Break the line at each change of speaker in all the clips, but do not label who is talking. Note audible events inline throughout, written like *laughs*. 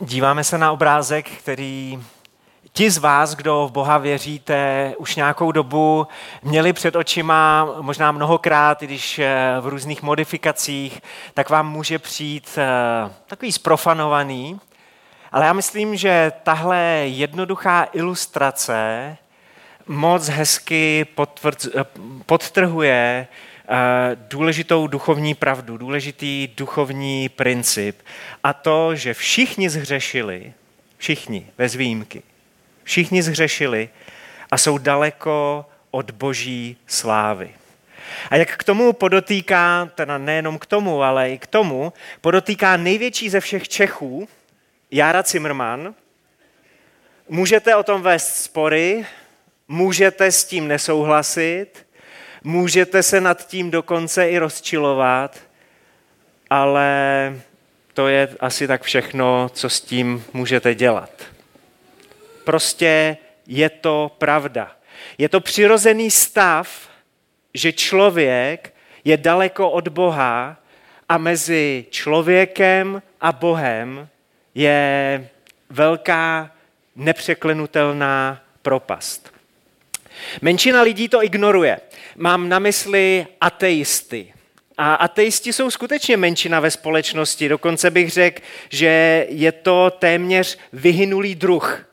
Díváme se na obrázek, který ti z vás, kdo v Boha věříte, už nějakou dobu měli před očima, možná mnohokrát, když eh, v různých modifikacích, tak vám může přijít eh, takový sprofanovaný. Ale já myslím, že tahle jednoduchá ilustrace moc hezky eh, podtrhuje důležitou duchovní pravdu, důležitý duchovní princip. A to, že všichni zhřešili, všichni, bez výjimky, všichni zhřešili a jsou daleko od boží slávy. A jak k tomu podotýká, teda nejenom k tomu, ale i k tomu, podotýká největší ze všech Čechů, Jára Zimmerman, můžete o tom vést spory, můžete s tím nesouhlasit, Můžete se nad tím dokonce i rozčilovat, ale to je asi tak všechno, co s tím můžete dělat. Prostě je to pravda. Je to přirozený stav, že člověk je daleko od Boha a mezi člověkem a Bohem je velká nepřeklenutelná propast. Menšina lidí to ignoruje. Mám na mysli ateisty. A ateisti jsou skutečně menšina ve společnosti. Dokonce bych řekl, že je to téměř vyhynulý druh.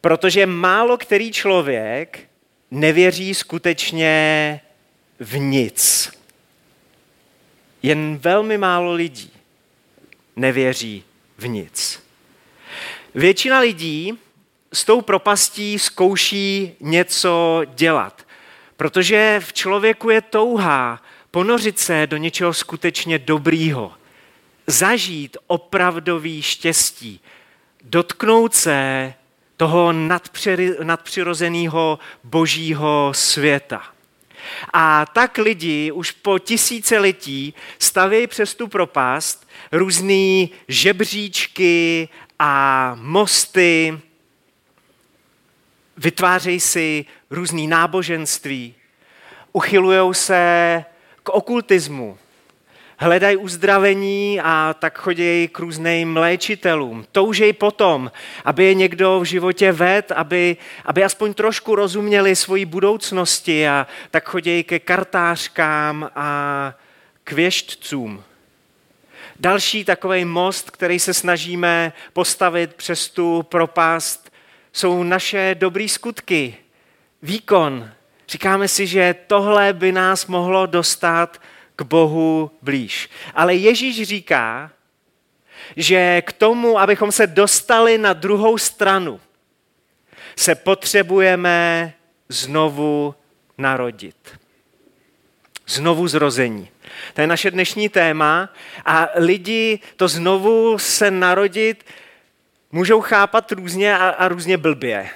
Protože málo který člověk nevěří skutečně v nic. Jen velmi málo lidí nevěří v nic. Většina lidí s tou propastí zkouší něco dělat. Protože v člověku je touha ponořit se do něčeho skutečně dobrýho, zažít opravdový štěstí, dotknout se toho nadpřirozeného božího světa. A tak lidi už po tisíciletí stavějí přes tu propast různé žebříčky a mosty, vytvářejí si různý náboženství, uchylují se k okultismu, hledají uzdravení a tak chodí k různým léčitelům. Toužejí potom, aby je někdo v životě ved, aby, aby aspoň trošku rozuměli svoji budoucnosti a tak chodí ke kartářkám a k věštcům. Další takový most, který se snažíme postavit přes tu propast, jsou naše dobré skutky, výkon. Říkáme si, že tohle by nás mohlo dostat k Bohu blíž. Ale Ježíš říká, že k tomu, abychom se dostali na druhou stranu, se potřebujeme znovu narodit. Znovu zrození. To je naše dnešní téma a lidi to znovu se narodit můžou chápat různě a, a různě blbě.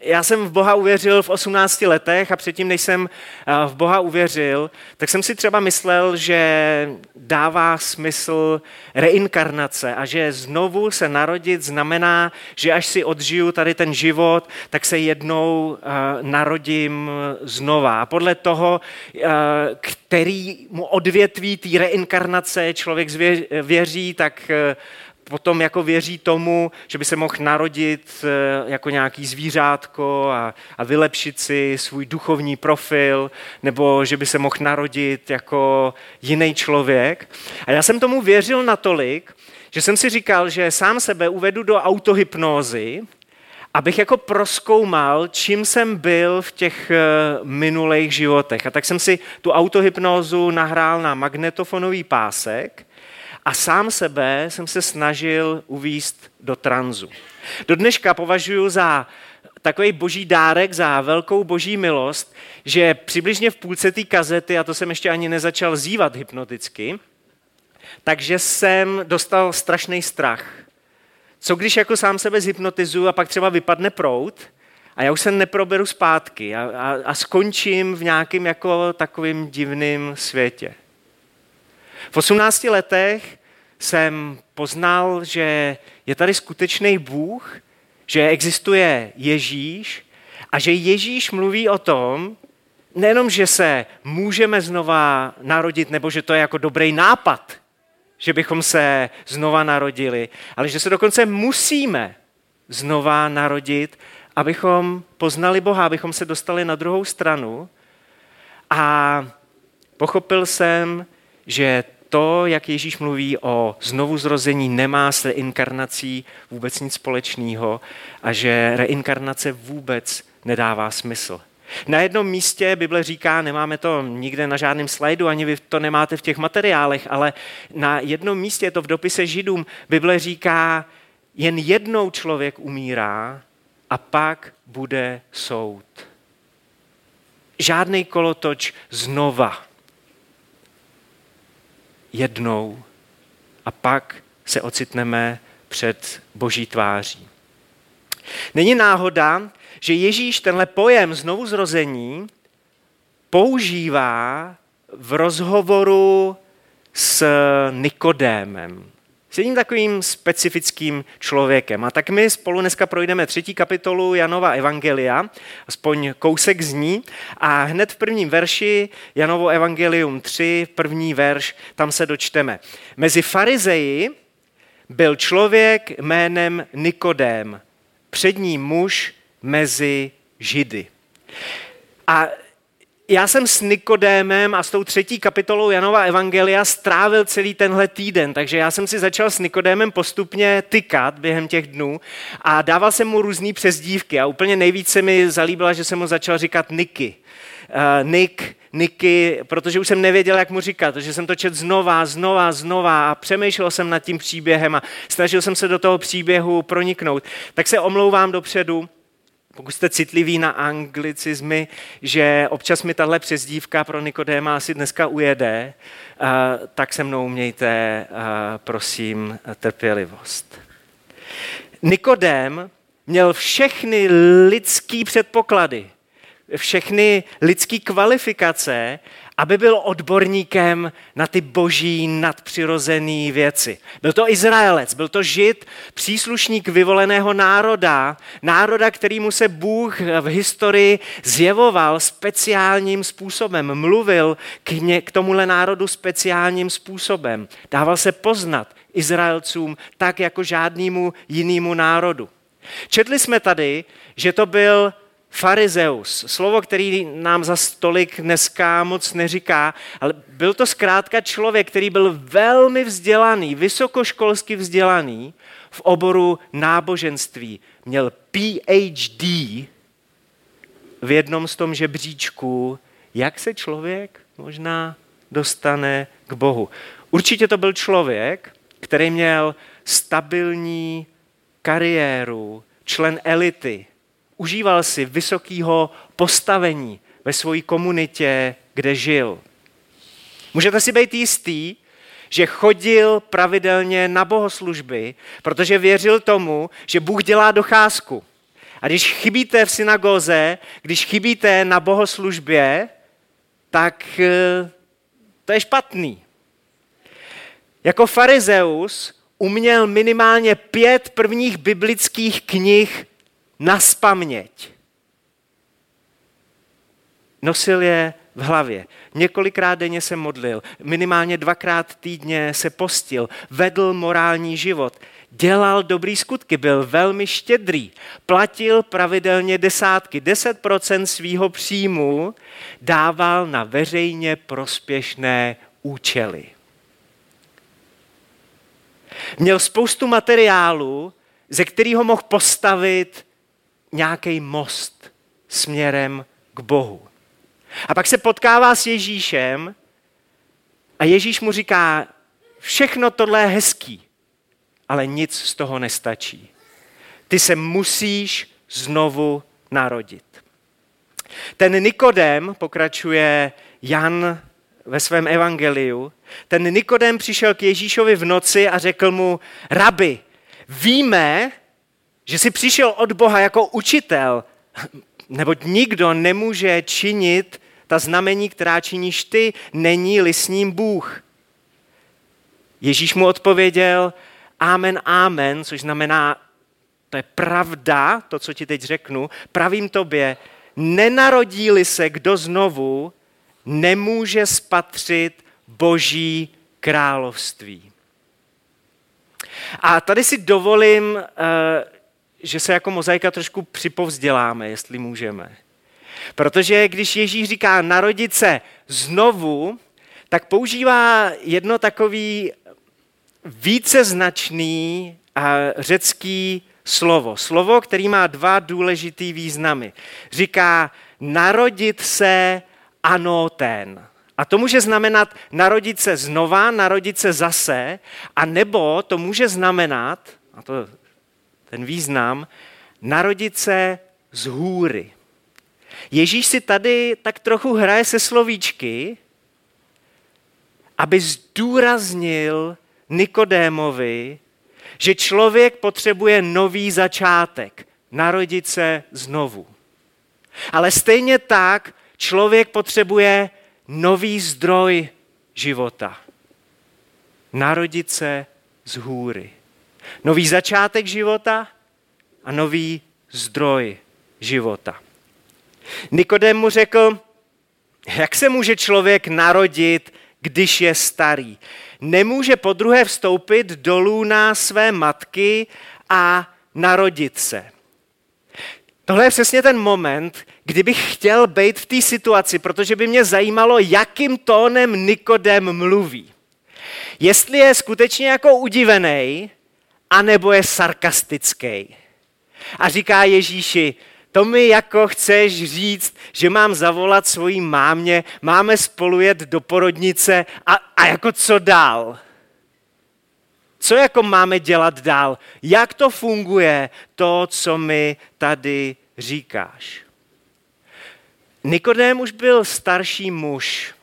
Já jsem v Boha uvěřil v 18 letech a předtím, než jsem eh, v Boha uvěřil, tak jsem si třeba myslel, že dává smysl reinkarnace a že znovu se narodit znamená, že až si odžiju tady ten život, tak se jednou uh, narodím znova. A podle toho, uh, který mu odvětví té reinkarnace člověk věří, tak potom jako věří tomu, že by se mohl narodit eh, jako nějaký zvířátko a, a vylepšit si svůj duchovní profil, nebo že by se mohl narodit jako jiný člověk. A já jsem tomu věřil natolik, že jsem si říkal, že sám sebe uvedu do autohypnózy, abych jako proskoumal, čím jsem byl v těch eh, minulých životech. A tak jsem si tu autohypnózu nahrál na magnetofonový pásek a sám sebe jsem se snažil uvíst do tranzu. Do dneška považuji za takový boží dárek, za velkou boží milost, že přibližně v půlce té kazety, a to jsem ještě ani nezačal zývat hypnoticky, takže jsem dostal strašný strach. Co když jako sám sebe zhypnotizuju a pak třeba vypadne prout a já už se neproberu zpátky a, a, a skončím v nějakém jako takovým divným světě. V 18 letech jsem poznal, že je tady skutečný Bůh, že existuje Ježíš a že Ježíš mluví o tom, nejenom, že se můžeme znova narodit, nebo že to je jako dobrý nápad, že bychom se znova narodili, ale že se dokonce musíme znova narodit, abychom poznali Boha, abychom se dostali na druhou stranu. A pochopil jsem, že to, jak Ježíš mluví o znovu zrození, nemá s reinkarnací vůbec nic společného a že reinkarnace vůbec nedává smysl. Na jednom místě Bible říká, nemáme to nikde na žádném slajdu, ani vy to nemáte v těch materiálech, ale na jednom místě, to v dopise Židům, Bible říká, jen jednou člověk umírá a pak bude soud. Žádný kolotoč znova. Jednou a pak se ocitneme před boží tváří. Není náhoda, že Ježíš tenhle pojem znovuzrození používá v rozhovoru s Nikodémem. S jedním takovým specifickým člověkem. A tak my spolu dneska projdeme třetí kapitolu Janova Evangelia, aspoň kousek z ní. A hned v prvním verši Janovo Evangelium 3, první verš, tam se dočteme. Mezi farizeji byl člověk jménem Nikodém, přední muž mezi Židy. A já jsem s Nikodémem a s tou třetí kapitolou Janova Evangelia strávil celý tenhle týden, takže já jsem si začal s Nikodémem postupně tykat během těch dnů a dával jsem mu různé přezdívky a úplně nejvíce mi zalíbila, že jsem mu začal říkat Niky. Uh, Nick, Niky, protože už jsem nevěděl, jak mu říkat, protože jsem to čet znova, znova, znova a přemýšlel jsem nad tím příběhem a snažil jsem se do toho příběhu proniknout. Tak se omlouvám dopředu, pokud jste citliví na anglicizmy, že občas mi tahle přezdívka pro Nikodéma asi dneska ujede, eh, tak se mnou mějte, eh, prosím, trpělivost. Nikodém měl všechny lidský předpoklady, všechny lidské kvalifikace, aby byl odborníkem na ty boží nadpřirozené věci. Byl to Izraelec, byl to žid, příslušník vyvoleného národa, národa, kterýmu se Bůh v historii zjevoval speciálním způsobem, mluvil k, ně, k tomuhle národu speciálním způsobem. Dával se poznat Izraelcům tak jako žádnému jinému národu. Četli jsme tady, že to byl Farizeus, slovo, který nám za stolik dneska moc neříká, ale byl to zkrátka člověk, který byl velmi vzdělaný, vysokoškolsky vzdělaný v oboru náboženství. Měl PhD v jednom z tom žebříčku, jak se člověk možná dostane k Bohu. Určitě to byl člověk, který měl stabilní kariéru, člen elity, užíval si vysokého postavení ve své komunitě, kde žil. Můžete si být jistý, že chodil pravidelně na bohoslužby, protože věřil tomu, že Bůh dělá docházku. A když chybíte v synagoze, když chybíte na bohoslužbě, tak eh, to je špatný. Jako farizeus uměl minimálně pět prvních biblických knih na spaměť. Nosil je v hlavě. Několikrát denně se modlil, minimálně dvakrát týdně se postil, vedl morální život, dělal dobrý skutky, byl velmi štědrý, platil pravidelně desátky, 10% svýho příjmu dával na veřejně prospěšné účely. Měl spoustu materiálu, ze kterého mohl postavit nějaký most směrem k Bohu. A pak se potkává s Ježíšem a Ježíš mu říká, všechno tohle je hezký, ale nic z toho nestačí. Ty se musíš znovu narodit. Ten Nikodem, pokračuje Jan ve svém evangeliu, ten Nikodem přišel k Ježíšovi v noci a řekl mu, rabi, víme, že jsi přišel od Boha jako učitel, neboť nikdo nemůže činit ta znamení, která činíš ty, není-li s ním Bůh. Ježíš mu odpověděl, amen, amen, což znamená, to je pravda, to, co ti teď řeknu, pravím tobě, nenarodí-li se kdo znovu, nemůže spatřit boží království. A tady si dovolím, eh, že se jako mozaika trošku připovzděláme, jestli můžeme. Protože když Ježíš říká narodit se znovu, tak používá jedno takový víceznačný a řecký slovo. Slovo, který má dva důležitý významy. Říká narodit se anoten. A to může znamenat narodit se znova, narodit se zase, a nebo to může znamenat, a to ten význam, narodit se z hůry. Ježíš si tady tak trochu hraje se slovíčky, aby zdůraznil Nikodémovi, že člověk potřebuje nový začátek, narodit se znovu. Ale stejně tak člověk potřebuje nový zdroj života. Narodit se z hůry. Nový začátek života a nový zdroj života. Nikodem mu řekl, jak se může člověk narodit, když je starý? Nemůže po druhé vstoupit dolů na své matky a narodit se. Tohle je přesně ten moment, kdybych chtěl být v té situaci, protože by mě zajímalo, jakým tónem Nikodem mluví. Jestli je skutečně jako udivený, anebo je sarkastický. A říká Ježíši, to mi jako chceš říct, že mám zavolat svojí mámě, máme spolu jet do porodnice a, a jako co dál? Co jako máme dělat dál? Jak to funguje, to, co mi tady říkáš? Nikodém už byl starší muž.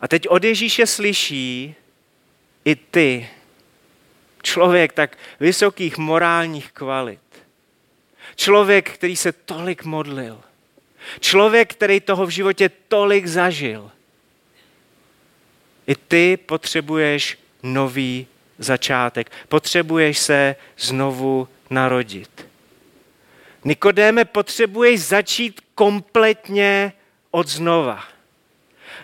A teď od Ježíše slyší i ty, člověk tak vysokých morálních kvalit. Člověk, který se tolik modlil. Člověk, který toho v životě tolik zažil. I ty potřebuješ nový začátek. Potřebuješ se znovu narodit. Nikodéme, potřebuješ začít kompletně od znova.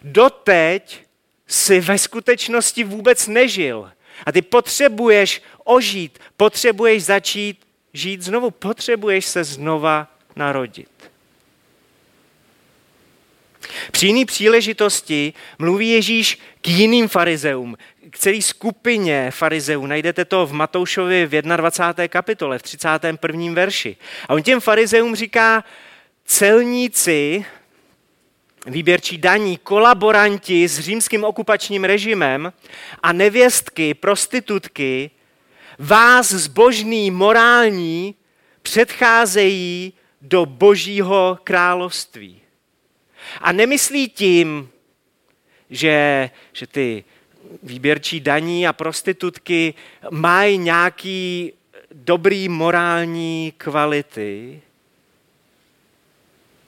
Doteď si ve skutečnosti vůbec nežil. A ty potřebuješ ožít, potřebuješ začít žít znovu, potřebuješ se znova narodit. Při jiné příležitosti mluví Ježíš k jiným farizeům, k celé skupině farizeů. Najdete to v Matoušovi v 21. kapitole, v 31. verši. A on těm farizeům říká, celníci, výběrčí daní, kolaboranti s římským okupačním režimem a nevěstky, prostitutky, vás zbožný, morální, předcházejí do božího království. A nemyslí tím, že, že ty výběrčí daní a prostitutky mají nějaký dobrý morální kvality,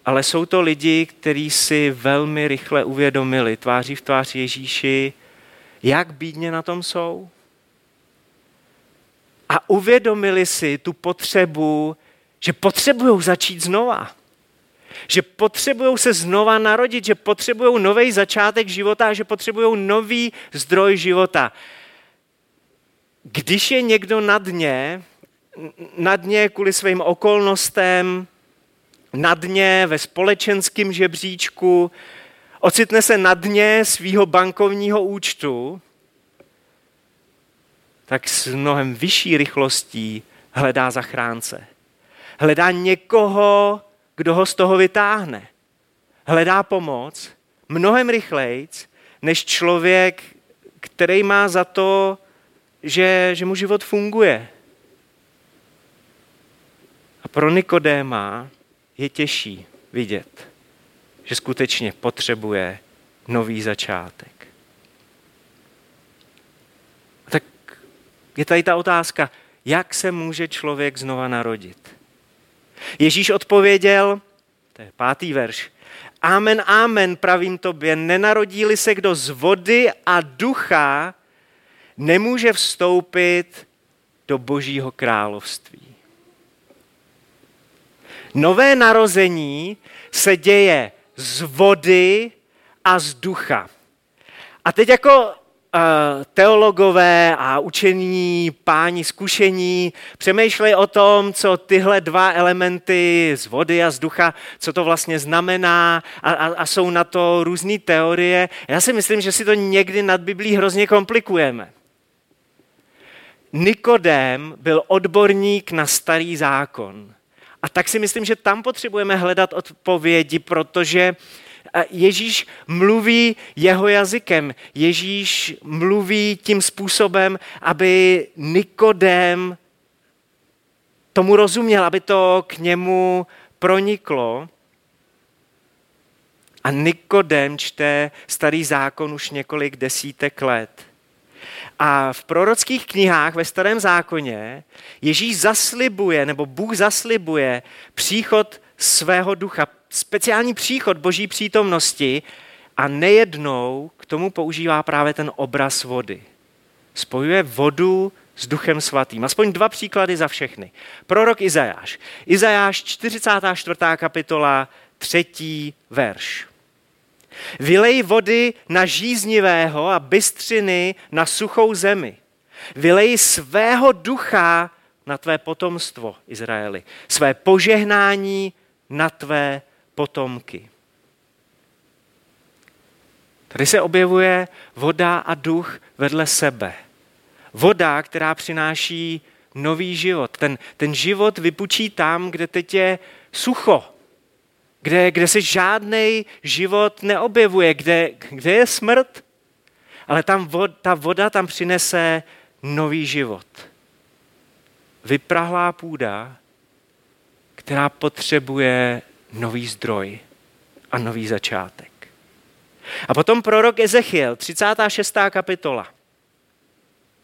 ale jsou to lidi, kteří si velmi rychle uvědomili tváří v tvář Ježíši, jak bídně na tom jsou. A uvědomili si tu potřebu, že potřebují začít znova. Že potřebují se znova narodit, že potřebují nový začátek života a že potřebují nový zdroj života. Když je někdo na dně, na dně kvůli svým okolnostem, na dně ve společenském žebříčku, ocitne se na dně svého bankovního účtu, tak s mnohem vyšší rychlostí hledá zachránce. Hledá někoho, kdo ho z toho vytáhne. Hledá pomoc mnohem rychleji, než člověk, který má za to, že, že mu život funguje. A pro Nikodéma je těžší vidět, že skutečně potřebuje nový začátek. Tak je tady ta otázka, jak se může člověk znova narodit? Ježíš odpověděl, to je pátý verš, Amen, amen, pravím tobě, nenarodí-li se kdo z vody a ducha, nemůže vstoupit do božího království. Nové narození se děje z vody a z ducha. A teď jako teologové a učení páni zkušení přemýšleli o tom, co tyhle dva elementy z vody a z ducha, co to vlastně znamená a, a, a jsou na to různé teorie. Já si myslím, že si to někdy nad Biblí hrozně komplikujeme. Nikodém byl odborník na starý zákon. A tak si myslím, že tam potřebujeme hledat odpovědi, protože Ježíš mluví jeho jazykem. Ježíš mluví tím způsobem, aby Nikodém tomu rozuměl, aby to k němu proniklo. A Nikodém čte starý zákon už několik desítek let. A v prorockých knihách ve starém zákoně Ježíš zaslibuje, nebo Bůh zaslibuje příchod svého ducha, speciální příchod boží přítomnosti a nejednou k tomu používá právě ten obraz vody. Spojuje vodu s duchem svatým. Aspoň dva příklady za všechny. Prorok Izajáš. Izajáš 44. kapitola, třetí verš. Vylej vody na žíznivého a bystřiny na suchou zemi. Vylej svého ducha na tvé potomstvo, Izraeli. Své požehnání na tvé potomky. Tady se objevuje voda a duch vedle sebe. Voda, která přináší nový život. Ten, ten život vypučí tam, kde teď je sucho, kde, kde se žádný život neobjevuje, kde, kde je smrt. Ale tam vod, ta voda tam přinese nový život. Vyprahlá půda, která potřebuje nový zdroj a nový začátek. A potom prorok Ezechiel, 36. kapitola.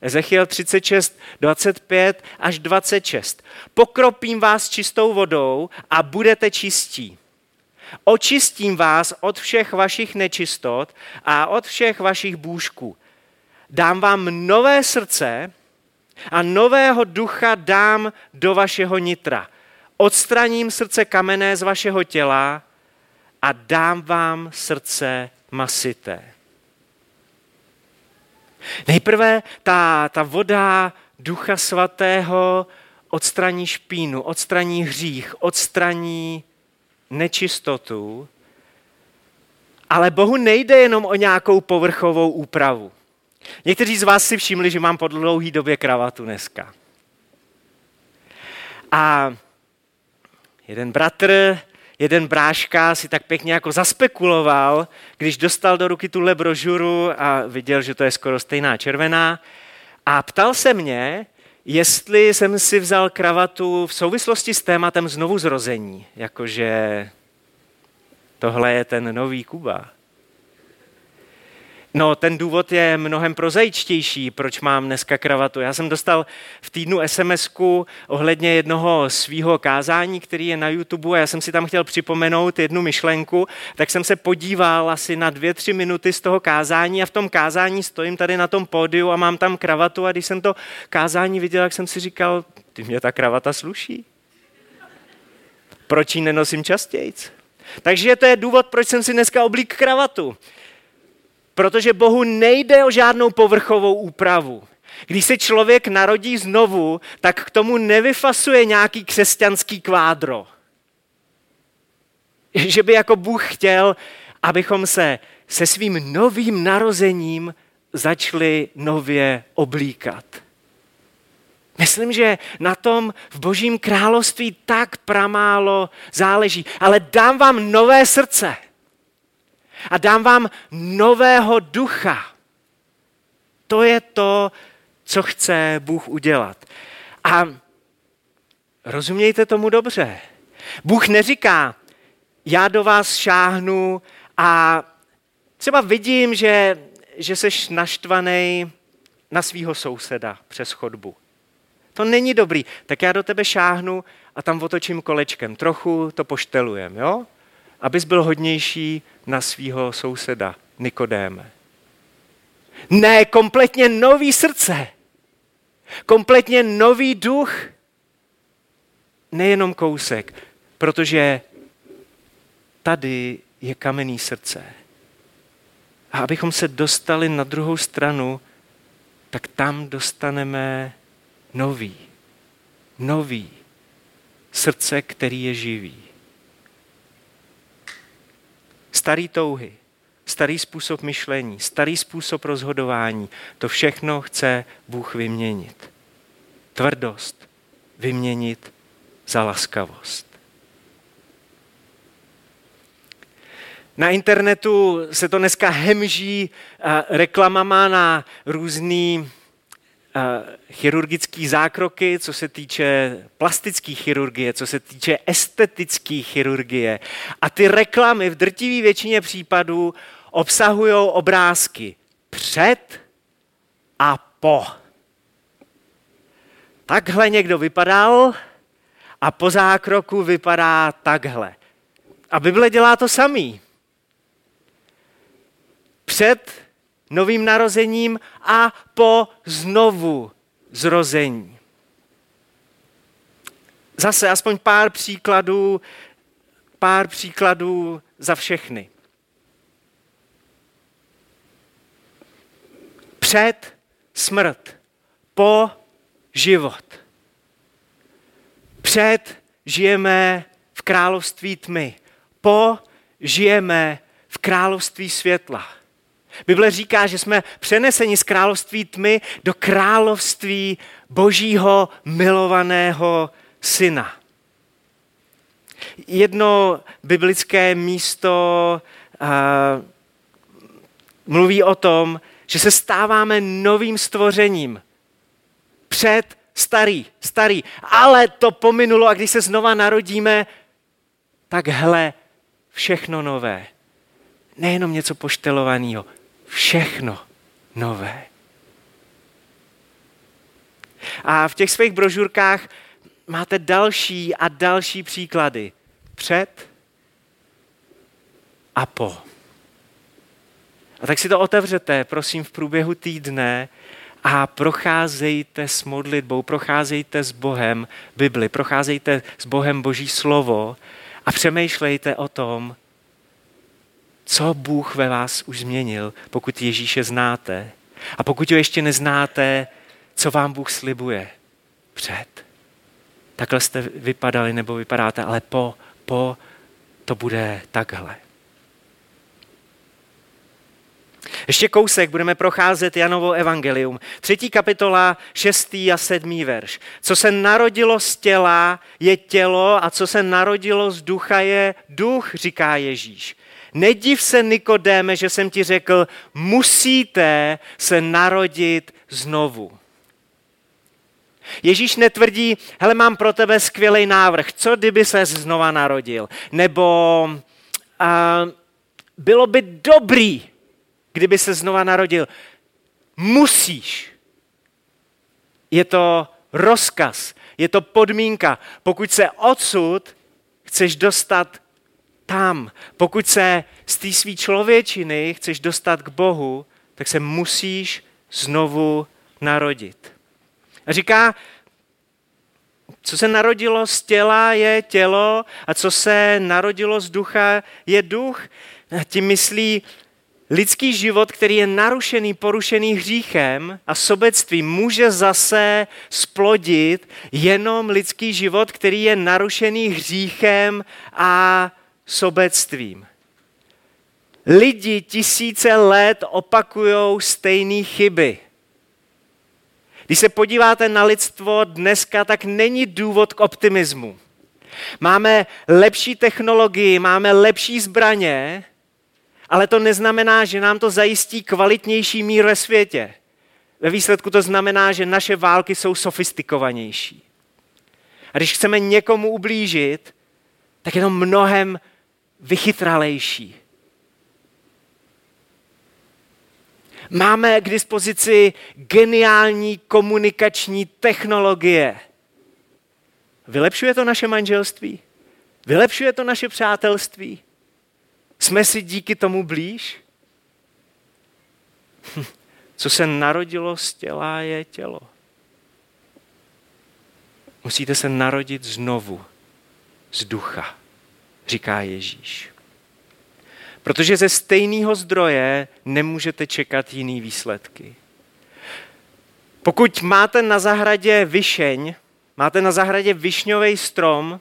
Ezechiel 36, 25 až 26. Pokropím vás čistou vodou a budete čistí. Očistím vás od všech vašich nečistot a od všech vašich bůžků. Dám vám nové srdce a nového ducha dám do vašeho nitra odstraním srdce kamenné z vašeho těla a dám vám srdce masité. Nejprve ta, ta voda Ducha Svatého odstraní špínu, odstraní hřích, odstraní nečistotu, ale Bohu nejde jenom o nějakou povrchovou úpravu. Někteří z vás si všimli, že mám po dlouhý době kravatu dneska. A Jeden bratr, jeden bráška si tak pěkně jako zaspekuloval, když dostal do ruky tuhle brožuru a viděl, že to je skoro stejná červená. A ptal se mě, jestli jsem si vzal kravatu v souvislosti s tématem znovu zrození, jakože tohle je ten nový Kuba. No, ten důvod je mnohem prozaičtější, proč mám dneska kravatu. Já jsem dostal v týdnu sms ohledně jednoho svého kázání, který je na YouTube a já jsem si tam chtěl připomenout jednu myšlenku, tak jsem se podíval asi na dvě, tři minuty z toho kázání a v tom kázání stojím tady na tom pódiu a mám tam kravatu a když jsem to kázání viděl, tak jsem si říkal, ty mě ta kravata sluší. Proč ji nenosím častěji? Takže to je důvod, proč jsem si dneska oblík kravatu. Protože Bohu nejde o žádnou povrchovou úpravu. Když se člověk narodí znovu, tak k tomu nevyfasuje nějaký křesťanský kvádro. *laughs* Že by jako Bůh chtěl, abychom se se svým novým narozením začali nově oblíkat. Myslím, že na tom v Božím království tak pramálo záleží. Ale dám vám nové srdce – a dám vám nového ducha. To je to, co chce Bůh udělat. A rozumějte tomu dobře. Bůh neříká, já do vás šáhnu a třeba vidím, že, že seš naštvaný na svého souseda přes chodbu. To není dobrý. Tak já do tebe šáhnu a tam otočím kolečkem. Trochu to poštelujem, jo? Abys byl hodnější na svého souseda Nikodéme. Ne, kompletně nový srdce. Kompletně nový duch. Nejenom kousek, protože tady je kamenný srdce. A abychom se dostali na druhou stranu, tak tam dostaneme nový, nový srdce, který je živý. Starý touhy, starý způsob myšlení, starý způsob rozhodování, to všechno chce Bůh vyměnit. Tvrdost vyměnit za laskavost. Na internetu se to dneska hemží reklamama na různý chirurgické zákroky, co se týče plastické chirurgie, co se týče estetické chirurgie. A ty reklamy v drtivé většině případů obsahují obrázky před a po. Takhle někdo vypadal a po zákroku vypadá takhle. A Bible dělá to samý. Před novým narozením a po znovu zrození. Zase aspoň pár příkladů, pár příkladů za všechny. Před smrt, po život. Před žijeme v království tmy, po žijeme v království světla. Bible říká, že jsme přeneseni z království tmy do království božího milovaného syna. Jedno biblické místo uh, mluví o tom, že se stáváme novým stvořením. Před starý, starý, ale to pominulo a když se znova narodíme, tak hle, všechno nové. Nejenom něco poštelovaného, všechno nové. A v těch svých brožurkách máte další a další příklady. Před a po. A tak si to otevřete, prosím, v průběhu týdne a procházejte s modlitbou, procházejte s Bohem Bibli, procházejte s Bohem Boží slovo a přemýšlejte o tom, co Bůh ve vás už změnil, pokud Ježíše znáte. A pokud ho ještě neznáte, co vám Bůh slibuje před. Takhle jste vypadali nebo vypadáte, ale po, po to bude takhle. Ještě kousek budeme procházet Janovo evangelium. Třetí kapitola, šestý a sedmý verš. Co se narodilo z těla, je tělo a co se narodilo z ducha, je duch, říká Ježíš. Nediv se, Nikodéme, že jsem ti řekl, musíte se narodit znovu. Ježíš netvrdí, hele, mám pro tebe skvělý návrh, co kdyby se znova narodil? Nebo uh, bylo by dobrý, kdyby se znova narodil. Musíš. Je to rozkaz, je to podmínka. Pokud se odsud chceš dostat tam. Pokud se z té své člověčiny chceš dostat k Bohu, tak se musíš znovu narodit. A říká, co se narodilo z těla je tělo a co se narodilo z ducha je duch. A tím myslí lidský život, který je narušený, porušený hříchem a sobectvím, může zase splodit jenom lidský život, který je narušený hříchem a sobectvím. Lidi tisíce let opakují stejné chyby. Když se podíváte na lidstvo dneska, tak není důvod k optimismu. Máme lepší technologii, máme lepší zbraně, ale to neznamená, že nám to zajistí kvalitnější mír ve světě. Ve výsledku to znamená, že naše války jsou sofistikovanější. A když chceme někomu ublížit, tak je to mnohem vychytralejší. Máme k dispozici geniální komunikační technologie. Vylepšuje to naše manželství? Vylepšuje to naše přátelství? Jsme si díky tomu blíž? Co se narodilo z těla, je tělo. Musíte se narodit znovu z ducha říká Ježíš. Protože ze stejného zdroje nemůžete čekat jiný výsledky. Pokud máte na zahradě vyšeň, máte na zahradě višňový strom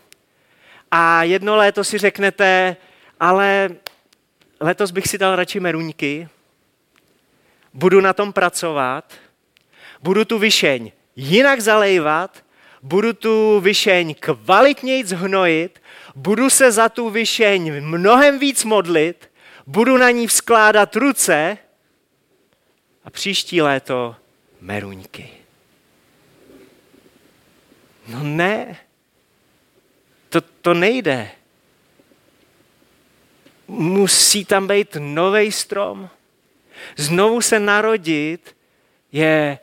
a jedno léto si řeknete, ale letos bych si dal radši meruňky, budu na tom pracovat, budu tu vyšeň jinak zalejvat, budu tu vyšeň kvalitněji zhnojit, budu se za tu vyšeň mnohem víc modlit, budu na ní vzkládat ruce a příští léto meruňky. No ne, to, to nejde. Musí tam být nový strom. Znovu se narodit je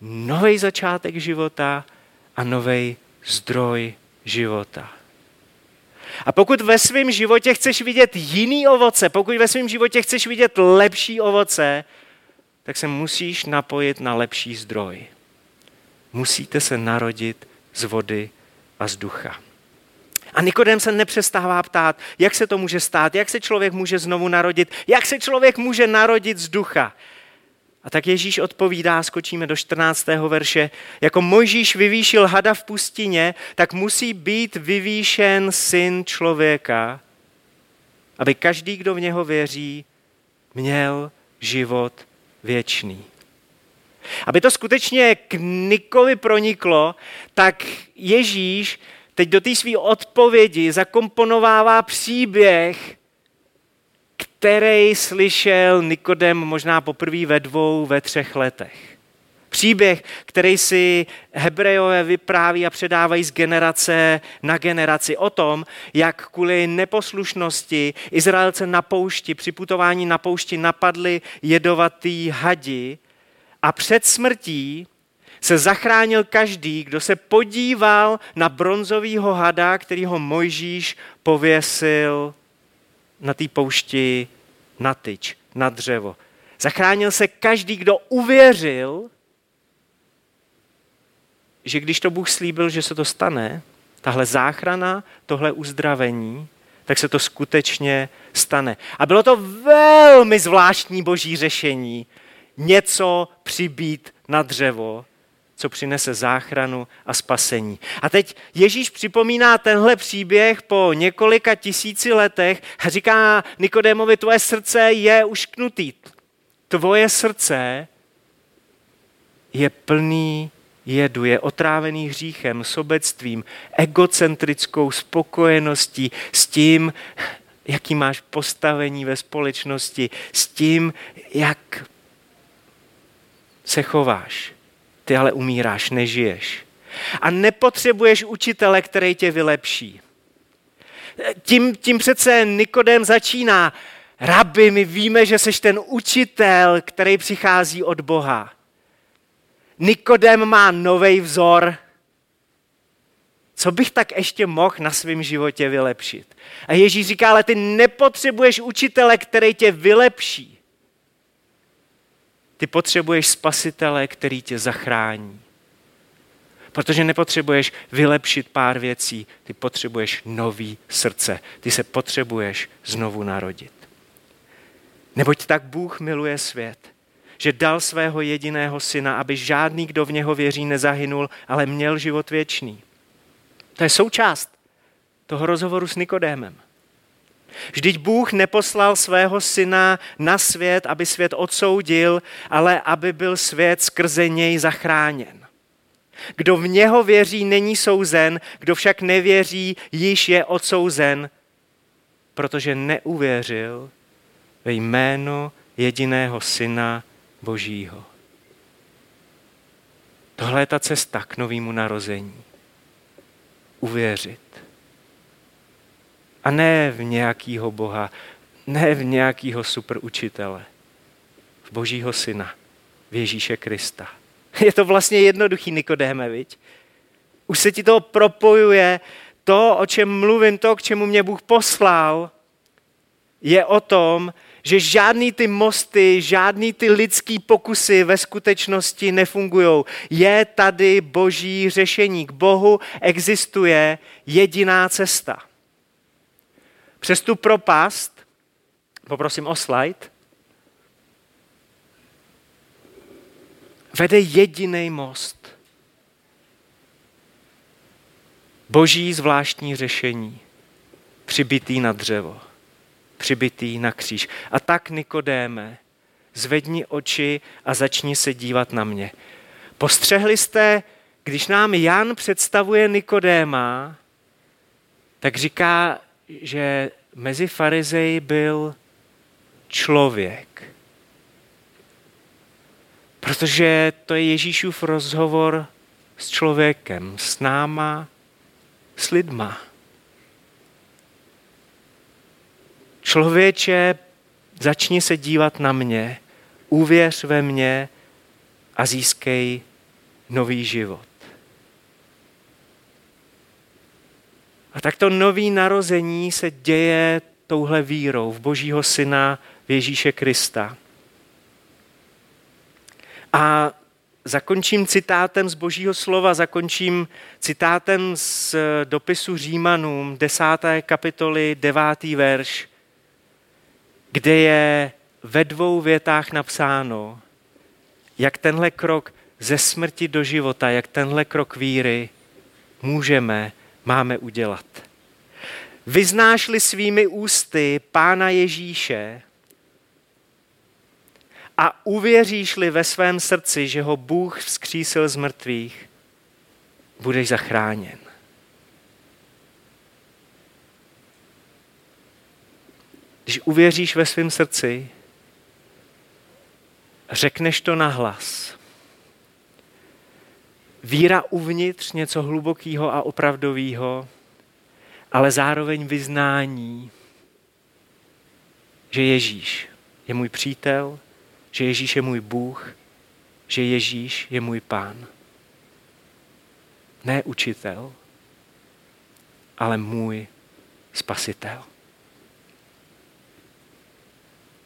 nový začátek života a nový zdroj života. A pokud ve svém životě chceš vidět jiný ovoce, pokud ve svém životě chceš vidět lepší ovoce, tak se musíš napojit na lepší zdroj. Musíte se narodit z vody a z ducha. A Nikodem se nepřestává ptát, jak se to může stát, jak se člověk může znovu narodit, jak se člověk může narodit z ducha. A tak Ježíš odpovídá, skočíme do 14. verše, jako Mojžíš vyvýšil hada v pustině, tak musí být vyvýšen syn člověka, aby každý, kdo v něho věří, měl život věčný. Aby to skutečně k Nikovi proniklo, tak Ježíš teď do té své odpovědi zakomponovává příběh, který slyšel Nikodem možná poprvé ve dvou, ve třech letech. Příběh, který si Hebrejové vypráví a předávají z generace na generaci o tom, jak kvůli neposlušnosti Izraelce na poušti, při putování na poušti napadli jedovatý hadi a před smrtí se zachránil každý, kdo se podíval na bronzovýho hada, který ho Mojžíš pověsil na té poušti na tyč, na dřevo. Zachránil se každý, kdo uvěřil, že když to Bůh slíbil, že se to stane, tahle záchrana, tohle uzdravení, tak se to skutečně stane. A bylo to velmi zvláštní boží řešení. Něco přibít na dřevo, co přinese záchranu a spasení. A teď Ježíš připomíná tenhle příběh po několika tisíci letech a říká Nikodémovi, tvoje srdce je ušknutý. Tvoje srdce je plný jedu, je otrávený hříchem, sobectvím, egocentrickou spokojeností, s tím, jaký máš postavení ve společnosti, s tím, jak se chováš. Ty ale umíráš, nežiješ. A nepotřebuješ učitele, který tě vylepší. Tím, tím přece Nikodem začíná. Rabi, my víme, že jsi ten učitel, který přichází od Boha. Nikodem má nový vzor. Co bych tak ještě mohl na svém životě vylepšit? A Ježíš říká, ale ty nepotřebuješ učitele, který tě vylepší. Ty potřebuješ spasitele, který tě zachrání. Protože nepotřebuješ vylepšit pár věcí, ty potřebuješ nový srdce. Ty se potřebuješ znovu narodit. Neboť tak Bůh miluje svět, že dal svého jediného syna, aby žádný, kdo v něho věří, nezahynul, ale měl život věčný. To je součást toho rozhovoru s Nikodémem. Vždyť Bůh neposlal svého syna na svět, aby svět odsoudil, ale aby byl svět skrze něj zachráněn. Kdo v něho věří, není souzen, kdo však nevěří, již je odsouzen, protože neuvěřil ve jméno jediného syna Božího. Tohle je ta cesta k novému narození. Uvěřit. A ne v nějakýho Boha, ne v nějakýho super učitele. V Božího syna, v Ježíše Krista. *laughs* Je to vlastně jednoduchý, Nikodéme, viď? Už se ti to propojuje, to, o čem mluvím, to, k čemu mě Bůh poslal, je o tom, že žádný ty mosty, žádný ty lidský pokusy ve skutečnosti nefungují. Je tady boží řešení. K Bohu existuje jediná cesta. Přes tu propast poprosím o slide, vede jediný most. Boží zvláštní řešení, přibitý na dřevo, přibitý na kříž. A tak, Nikodéme, zvedni oči a začni se dívat na mě. Postřehli jste, když nám Jan představuje Nikodéma, tak říká, že mezi farizeji byl člověk. Protože to je Ježíšův rozhovor s člověkem, s náma, s lidma. Člověče, začni se dívat na mě, uvěř ve mě a získej nový život. A tak to nový narození se děje touhle vírou v Božího Syna, v Ježíše Krista. A zakončím citátem z Božího slova, zakončím citátem z dopisu Římanům, desáté kapitoly, devátý verš, kde je ve dvou větách napsáno, jak tenhle krok ze smrti do života, jak tenhle krok víry můžeme, máme udělat. Vyznášli svými ústy Pána Ježíše a uvěříš-li ve svém srdci, že ho Bůh vzkřísil z mrtvých, budeš zachráněn. Když uvěříš ve svém srdci, řekneš to nahlas. Víra uvnitř něco hlubokého a opravdového, ale zároveň vyznání, že Ježíš je můj přítel, že Ježíš je můj Bůh, že Ježíš je můj pán. Ne učitel, ale můj spasitel.